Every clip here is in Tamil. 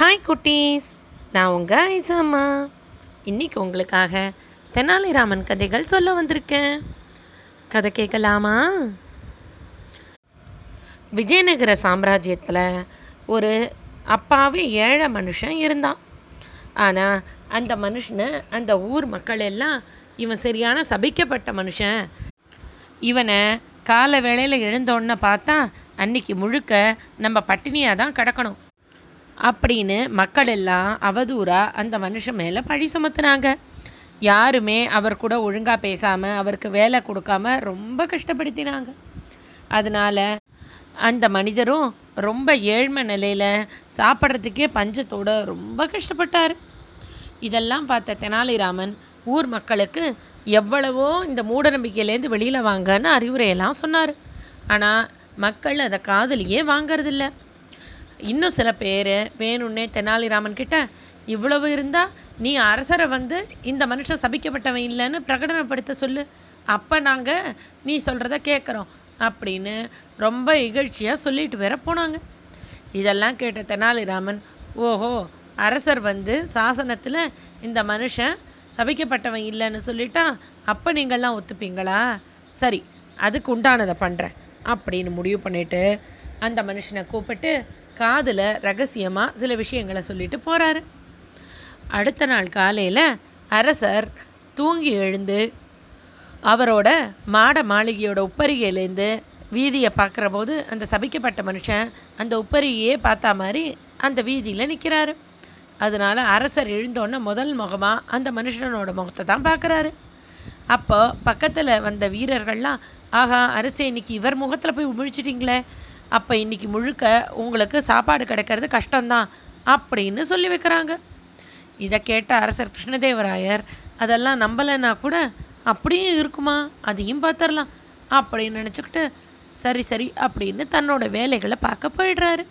ஹாய் குட்டீஸ். நான் உங்கள் ஐசாமா. இன்னைக்கு உங்களுக்காக தெனாலிராமன் கதைகள் சொல்ல வந்திருக்கேன். கதை கேட்கலாமா? விஜயநகர சாம்ராஜ்யத்தில் ஒரு அப்பாவே ஏழை மனுஷன் இருந்தான். ஆனால் அந்த மனுஷனை அந்த ஊர் மக்கள் எல்லாம் இவன் சரியான சபிக்கப்பட்ட மனுஷன். இவனை கால வேளையில் எழுந்தோன்னு பார்த்தா அன்னைக்கு முழுக்க நம்ம பட்டினியாக தான் கிடக்கணும். அப்படின்னு மக்கள் எல்லாம் அவதூறாக அந்த மனுஷன் மேலே பழி சுமத்துனாங்க. யாருமே அவர் கூட ஒழுங்காக பேசாமல் அவருக்கு வேலை கொடுக்காம ரொம்ப கஷ்டப்படுத்தினாங்க. அதனால் அந்த மனிதரும் ரொம்ப ஏழ்மை நிலையில் சாப்பிட்றதுக்கே பஞ்சத்தோட ரொம்ப கஷ்டப்பட்டார். இதெல்லாம் பார்த்த தெனாலிராமன் ஊர் மக்களுக்கு எவ்வளவோ இந்த மூடநம்பிக்கையிலேருந்து வெளியில் வாங்கன்னு அறிவுரையெல்லாம் சொன்னார். ஆனால் மக்கள் அதை காதலியே வாங்கறதில்லை. இன்னும் சில பேர் வேணும்னே தெனாலிராமன் கிட்ட இவ்வளவு இருந்தால் நீ அரசரை வந்து இந்த மனுஷன் சபிக்கப்பட்டவன் இல்லைன்னு பிரகடனப்படுத்த சொல்லு. அப்போ நாங்கள் நீ சொல்கிறத கேட்குறோம் அப்படின்னு ரொம்ப இகழ்ச்சியாக சொல்லிட்டு வேற போனாங்க. இதெல்லாம் கேட்ட தெனாலிராமன் ஓஹோ அரசர் வந்து சாசனத்தில் இந்த மனுஷன் சபிக்கப்பட்டவன் இல்லைன்னு சொல்லிட்டான் அப்போ நீங்கள்லாம் ஒத்துப்பீங்களா? சரி அதுக்கு உண்டானதை பண்ணுறேன் அப்படின்னு முடிவு பண்ணிவிட்டு அந்த மனுஷனை கூப்பிட்டு காதில் ரகசியமாக சில விஷயங்களை சொல்லிட்டு போகிறாரு அடுத்த நாள் காலையில் அரசர் தூங்கி எழுந்து அவரோட மாட மாளிகையோட உப்பரிகையிலேருந்து வீதியை பார்க்குற போது அந்த சபிக்கப்பட்ட மனுஷன் அந்த உப்பரிகையே பார்த்தா மாதிரி அந்த வீதியில் நிற்கிறாரு அதனால் அரசர் எழுந்தோன்னே முதல் முகமாக அந்த மனுஷனோட முகத்தை தான் பார்க்குறாரு அப்போ பக்கத்தில் வந்த வீரர்கள்லாம் ஆகா அரசே இன்னைக்கு இவர் முகத்தில் போய் முழிச்சிட்டிங்களே அப்போ இன்னைக்கு முழுக்க உங்களுக்கு சாப்பாடு கிடைக்கிறது கஷ்டம்தான் அப்படின்னு சொல்லி வைக்கிறாங்க. இதை கேட்ட அரசர் கிருஷ்ணதேவராயர் அதெல்லாம் நம்பலைன்னா கூட அப்படியும் இருக்குமா? அதையும் பார்த்துடலாம் அப்படின்னு நினச்சிக்கிட்டு சரி சரி அப்படின்னு தன்னோட வேலைகளை பார்க்க போயிடுறாரு.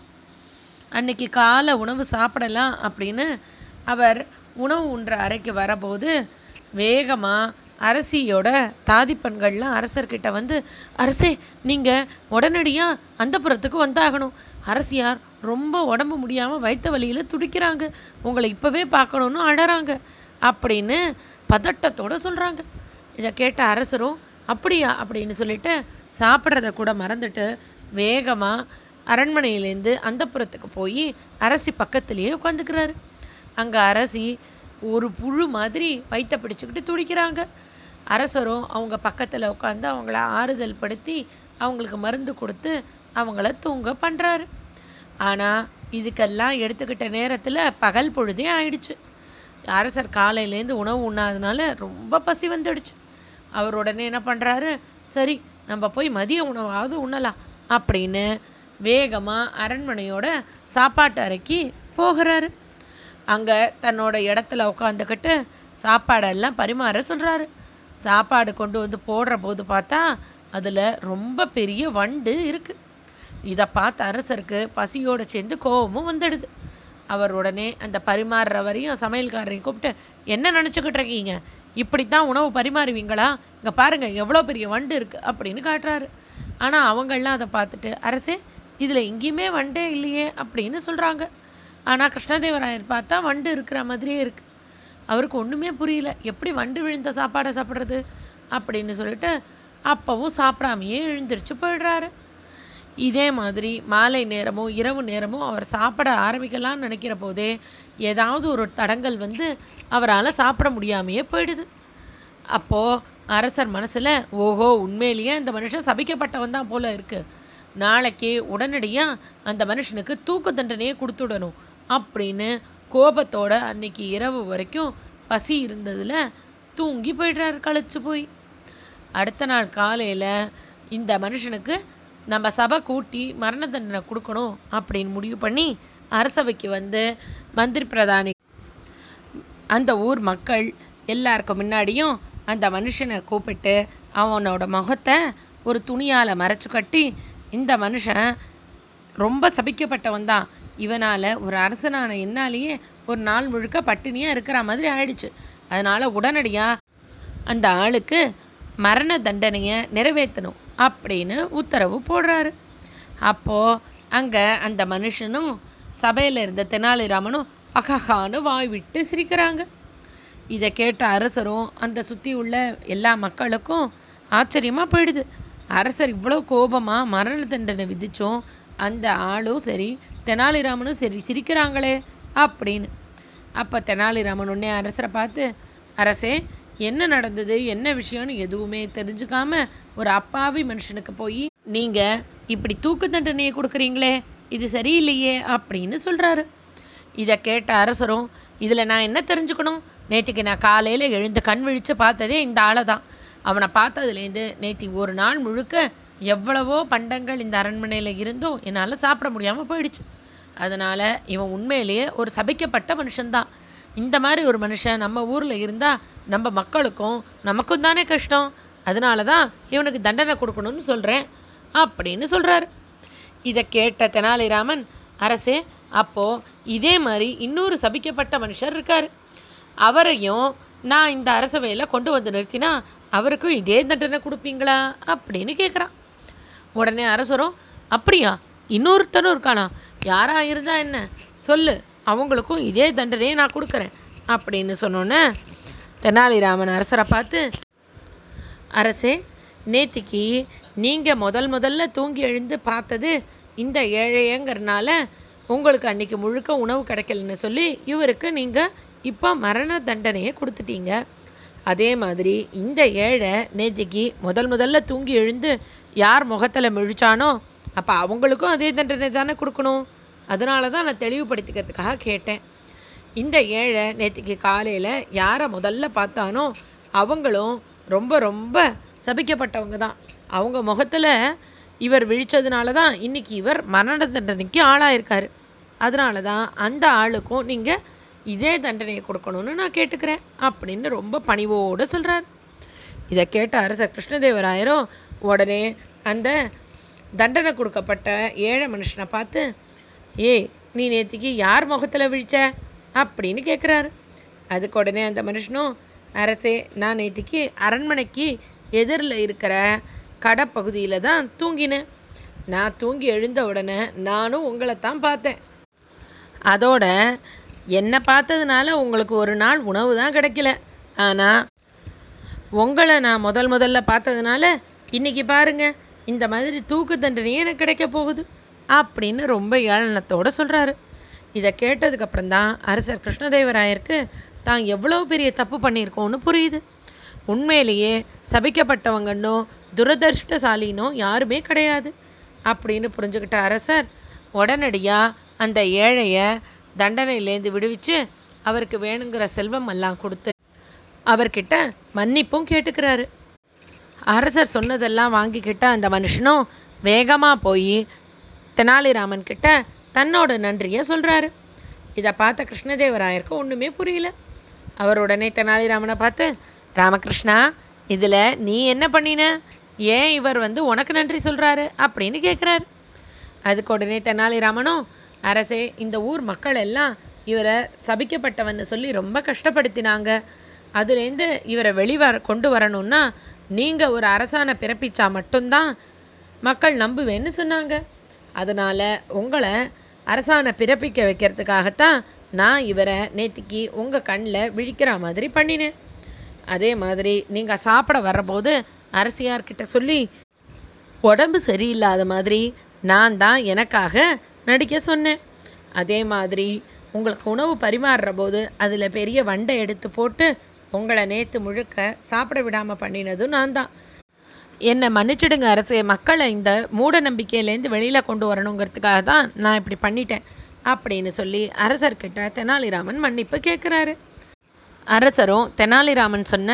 அன்னைக்கு காலை உணவு சாப்பிடலாம் அப்படின்னு அவர் உணவு உண்ற அறைக்கு வரபோது வேகமாக அரசியோட தாதிப்பெண்கள்லாம் அரசர்கிட்ட வந்து அரசே நீங்கள் உடனடியாக அந்த புறத்துக்கு வந்தாகணும். அரசியார் ரொம்ப உடம்பு முடியாமல் வைத்த வழியில் துடிக்கிறாங்க. உங்களை இப்போவே பார்க்கணுன்னு அழறாங்க. அப்படின்னு பதட்டத்தோடு சொல்கிறாங்க இதை கேட்ட அரசரும் அப்படியா? அப்படின்னு சொல்லிட்டு சாப்பிட்றத கூட மறந்துட்டு வேகமாக அரண்மனையிலேருந்து அந்த புறத்துக்கு போய் அரசி பக்கத்துலேயே உட்காந்துக்கிறாரு. அங்கே அரசி ஒரு புழு மாதிரி வயிற்ற பிடிச்சிக்கிட்டு துடிக்கிறாங்க. அரசரும் அவங்க பக்கத்தில் உட்காந்து அவங்கள ஆறுதல் படுத்தி அவங்களுக்கு மருந்து கொடுத்து அவங்கள தூங்க பண்ணுறாரு ஆனால் இதுக்கெல்லாம் எடுத்துக்கிட்ட நேரத்தில் பகல் பொழுதே ஆயிடுச்சு. அரசர் காலையிலேருந்து உணவு உண்ணாதனால ரொம்ப பசி வந்துடுச்சு. அவர் உடனே என்ன பண்ணுறாரு சரி நம்ம போய் மதிய உணவாவது உண்ணலாம் அப்படின்னு வேகமாக அரண்மனையோட சாப்பாட்டு அறைக்கு போகிறாரு. அங்கே தன்னோட இடத்துல உட்காந்துக்கிட்டு சாப்பாடெல்லாம் பரிமாற சொல்கிறாரு சாப்பாடு கொண்டு வந்து போடுற போது பார்த்தா அதில் ரொம்ப பெரிய வண்டு இருக்குது இதை பார்த்த அரசருக்கு பசியோடு சேர்ந்து கோபமும் வந்துடுது. அவர் உடனே அந்த பரிமாறுறவரையும் சமையல்காரரையும் கூப்பிட்டு என்ன நினச்சிக்கிட்டு இருக்கீங்க? இப்படி தான் உணவு பரிமாறுவீங்களா? இங்கே பாருங்கள் எவ்வளோ பெரிய வண்டு இருக்குது அப்படின்னு காட்டுறாரு. ஆனால் அவங்களாம் அதை பார்த்துட்டு அரசே இதில் எங்கேயுமே வண்டே இல்லையே அப்படின்னு சொல்கிறாங்க ஆனால் கிருஷ்ணதேவராயர் பார்த்தா வண்டு இருக்கிற மாதிரியே இருக்குது அவருக்கு ஒன்றுமே புரியல. எப்படி வண்டு விழுந்த சாப்பாடை சாப்பிட்றது? அப்படின்னு சொல்லிட்டு அப்பவும் சாப்பிடாமையே எழுந்திரிச்சு போயிடுறாரு. இதே மாதிரி மாலை நேரமும் இரவு நேரமும் அவர் சாப்பிட ஆரம்பிக்கலாம்னு நினைக்கிற போதே ஏதாவது ஒரு தடங்கல் வந்து அவரால் சாப்பிட முடியாமையே போயிடுது. அப்போது அரசர் மனசில் ஓஹோ உண்மையிலேயே அந்த மனுஷன் சபிக்கப்பட்டவன் தான் போல இருக்குது நாளைக்கு உடனடியாக அந்த மனுஷனுக்கு தூக்கு தண்டனையை கொடுத்துடணும் அப்படின்னு கோபத்தோட அன்னைக்கு இரவு வரைக்கும் பசி இருந்ததில் தூங்கி போயிடுறாரு கழிச்சு போய். அடுத்த நாள் காலையில் இந்த மனுஷனுக்கு நம்ம சபை கூட்டி மரண தண்டனை கொடுக்கணும் அப்படின்னு முடிவு பண்ணி அரசவைக்கு வந்து மந்திரி பிரதானி அந்த ஊர் மக்கள் எல்லாருக்கும் முன்னாடியும் அந்த மனுஷனை கூப்பிட்டு அவனோட முகத்தை ஒரு துணியால் மறைச்சு கட்டி இந்த மனுஷன் ரொம்ப சபிக்கப்பட்டவன் தான். இவனால் ஒரு அரசனான என்னாலேயே ஒரு நாள் முழுக்க பட்டினியாக இருக்கிற மாதிரி ஆயிடுச்சு. அதனால் உடனடியாக அந்த ஆளுக்கு மரண தண்டனையை நிறைவேற்றணும் அப்படின்னு உத்தரவு போடுறாரு. அப்போது அங்கே அந்த மனுஷனும் சபையில் இருந்த தெனாலிராமனும் அகஹான்னு வாய் விட்டு சிரிக்கிறாங்க. இதை கேட்ட அரசரும் அந்த சுற்றி உள்ள எல்லா மக்களுக்கும் ஆச்சரியமாக போயிடுது. அரசர் இவ்வளோ கோபமாக மரண தண்டனை விதித்தோம் அந்த ஆளும் சரி தெனாலிராமனும் சரி சிரிக்கிறாங்களே அப்படின்னு. அப்போ தெனாலிராமன் உடனே அரசரை பார்த்து அரசே என்ன நடந்தது? என்ன விஷயம்னு எதுவுமே தெரிஞ்சுக்காம ஒரு அப்பாவி மனுஷனுக்கு போய் நீங்கள் இப்படி தூக்கு தண்டனையை கொடுக்குறீங்களே இது சரியில்லையே அப்படின்னு சொல்கிறாரு இதை கேட்ட அரசரும் இதில் நான் என்ன தெரிஞ்சுக்கணும்? நேற்றுக்கு நான் காலையில் எழுந்து கண் விழித்து பார்த்ததே இந்த ஆளை தான் அவனை பார்த்ததுலேருந்து நேற்று ஒரு நாள் முழுக்க எவ்வளவோ பண்டங்கள் இந்த அரண்மனையில் இருந்தும் என்னால் சாப்பிட முடியாமல் போயிடுச்சு. அதனால் இவன் உண்மையிலேயே ஒரு சபிக்கப்பட்ட மனுஷன்தான். இந்த மாதிரி ஒரு மனுஷன் நம்ம ஊரில் இருந்தால் நம்ம மக்களுக்கும் நமக்கும் தானே கஷ்டம். அதனால தான் இவனுக்கு தண்டனை கொடுக்கணும்னு சொல்கிறேன் அப்படின்னு சொல்கிறாரு இதை கேட்ட தெனாலிராமன் அரசே அப்போது இதே மாதிரி இன்னொரு சபிக்கப்பட்ட மனுஷர் இருக்கார். அவரையும் நான் இந்த அரசவையில் கொண்டு வந்து நிறுத்தினா அவருக்கும் இதே தண்டனை கொடுப்பீங்களா? அப்படின்னு கேட்குறான் உடனே அரசரும் அப்படியா? இன்னொருத்தரும் இருக்கானா? யாராக இருந்தா என்ன? சொல்லு. அவங்களுக்கும் இதே தண்டனையை நான் கொடுக்குறேன். அப்படின்னு சொன்னோன்னே தெனாலிராமன் அரசரை பார்த்து அரசே நேத்திக்கு நீங்கள் முதல் முதல்ல தூங்கி எழுந்து பார்த்தது இந்த ஏழையங்கிறனால உங்களுக்கு அன்றைக்கி முழுக்க உணவு கிடைக்கலன்னு சொல்லி இவருக்கு நீங்கள் இப்போ மரண தண்டனையை கொடுத்துட்டீங்க. அதே மாதிரி இந்த ஏழை நேத்திக்கு முதல் முதல்ல தூங்கி எழுந்து யார் முகத்தில் முழிச்சானோ அப்போ அவங்களுக்கும் அதே தண்டனை தானே கொடுக்கணும். அதனால தான் நான் தெளிவுபடுத்திக்கிறதுக்காக கேட்டேன். இந்த ஏழை நேற்றுக்கு காலையில் யாரை முதல்ல பார்த்தானோ அவங்களும் ரொம்ப ரொம்ப சபிக்கப்பட்டவங்க தான் அவங்க முகத்தில் இவர் விழிச்சதுனால தான் இன்றைக்கி இவர் மரண தண்டனைக்கு ஆளாயிருக்காரு. அதனால தான் அந்த ஆளுக்கும் நீங்கள் இதே தண்டனையை கொடுக்கணும்னு நான் கேட்டுக்கிறேன் அப்படின்னு ரொம்ப பணிவோடு சொல்கிறார் இதை கேட்ட அரசர் கிருஷ்ணதேவராயரும் உடனே அந்த தண்டனை கொடுக்கப்பட்ட ஏழை மனுஷனை பார்த்து ஏய் நீ நேற்றுக்கு யார் முகத்தில் விழிச்ச? அப்படின்னு கேட்குறாரு அதுக்கு உடனே அந்த மனுஷனும் அரசே நான் நேற்றுக்கு அரண்மனைக்கு எதிரில் இருக்கிற கடைப்பகுதியில் தான் தூங்கினேன். நான் தூங்கி எழுந்த உடனே நானும் உங்களை தான் பார்த்தேன். அதோட என்னை பார்த்ததுனால உங்களுக்கு ஒரு நாள் உணவு தான் கிடைக்கல. ஆனால் உங்களை நான் முதல் முதல்ல பார்த்ததுனால இன்னைக்கு பாருங்க இந்த மாதிரி தூக்கு தண்டனையே எனக்கு கிடைக்க போகுது அப்படின்னு ரொம்ப ஏளனத்தோடு சொல்கிறாரு இதை கேட்டதுக்கப்புறம் தான் அரசர் கிருஷ்ணதேவராயருக்கு தான் எவ்வளோ பெரிய தப்பு பண்ணியிருக்கோன்னு புரியுது. உண்மையிலேயே சபிக்கப்பட்டவங்கன்னோ துரதர்ஷ்டசாலினோ யாருமே கிடையாது அப்படின்னு புரிஞ்சுக்கிட்ட அரசர் உடனடியாக அந்த ஏழையை தண்டனையிலேருந்து விடுவிச்சு அவருக்கு வேணுங்கிற செல்வம் எல்லாம் கொடுத்து அவர்கிட்ட மன்னிப்பும் கேட்டுக்கிறாரு. அரசர் சொன்னதெல்லாம் வாங்கிக்கிட்ட அந்த மனுஷனும் வேகமாக போய் தெனாலிராமன் கிட்ட தன்னோட நன்றியை சொல்கிறாரு இதை பார்த்த கிருஷ்ணதேவராயருக்கு ஒன்றுமே புரியல. அவர் உடனே தெனாலிராமனை பார்த்து ராமகிருஷ்ணா இதில் நீ என்ன பண்ணின? ஏன் இவர் வந்து உனக்கு நன்றி சொல்கிறாரு அப்படின்னு கேட்குறாரு அதுக்கு உடனே தெனாலிராமனும் அரசே இந்த ஊர் மக்கள் எல்லாம் இவரை சபிக்கப்பட்டவன்னு சொல்லி ரொம்ப கஷ்டப்படுத்தினாங்க. அதுலேருந்து இவரை வெளிவர கொண்டு வரணும்னா நீங்கள் ஒரு அரசாணை பிறப்பிச்சா மட்டும்தான் மக்கள் நம்புவேன்னு சொன்னாங்க. அதனால் உங்களை அரசாணை பிறப்பிக்க வைக்கிறதுக்காகத்தான் நான் இவரை நேத்திக்கு உங்கள் கண்ணில் விழிக்கிற மாதிரி பண்ணினேன். அதே மாதிரி நீங்கள் சாப்பிட வர்றபோது அரசியார்கிட்ட சொல்லி உடம்பு சரியில்லாத மாதிரி நான் தான் எனக்காக நடிக்க சொன்னேன். அதே மாதிரி உங்களுக்கு உணவு பரிமாறுற போது அதில் பெரிய வண்டை எடுத்து போட்டு உங்களை நேற்று முழுக்க சாப்பிட விடாமல் பண்ணினதும் நான் தான். என்னை மன்னிச்சிடுங்க அரசே மக்களை இந்த மூட நம்பிக்கையிலேருந்து வெளியில் கொண்டு வரணுங்கிறதுக்காக தான் நான் இப்படி பண்ணிட்டேன் அப்படின்னு சொல்லி அரசர்கிட்ட தெனாலிராமன் மன்னிப்பு கேட்குறாரு அரசரும் தெனாலிராமன் சொன்ன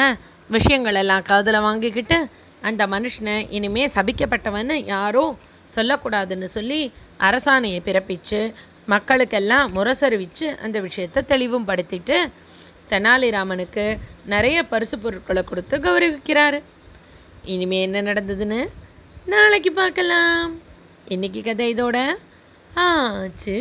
விஷயங்களெல்லாம் காதில் வாங்கிக்கிட்டு அந்த மனுஷனை இனிமே சபிக்கப்பட்டவன்னு யாரும் சொல்லக்கூடாதுன்னு சொல்லி அரசாணையை பிறப்பிச்சு மக்களுக்கெல்லாம் முரசறிவித்து அந்த விஷயத்தை தெளிவும் படுத்திட்டு தெனாலிராமனுக்கு நிறைய பரிசு பொருட்களை கொடுத்து கௌரவிக்கிறாரு. இனிமே என்ன நடந்ததுன்னு நாளைக்கு பார்க்கலாம். இன்னைக்கு கதை இதோட ஆச்சு.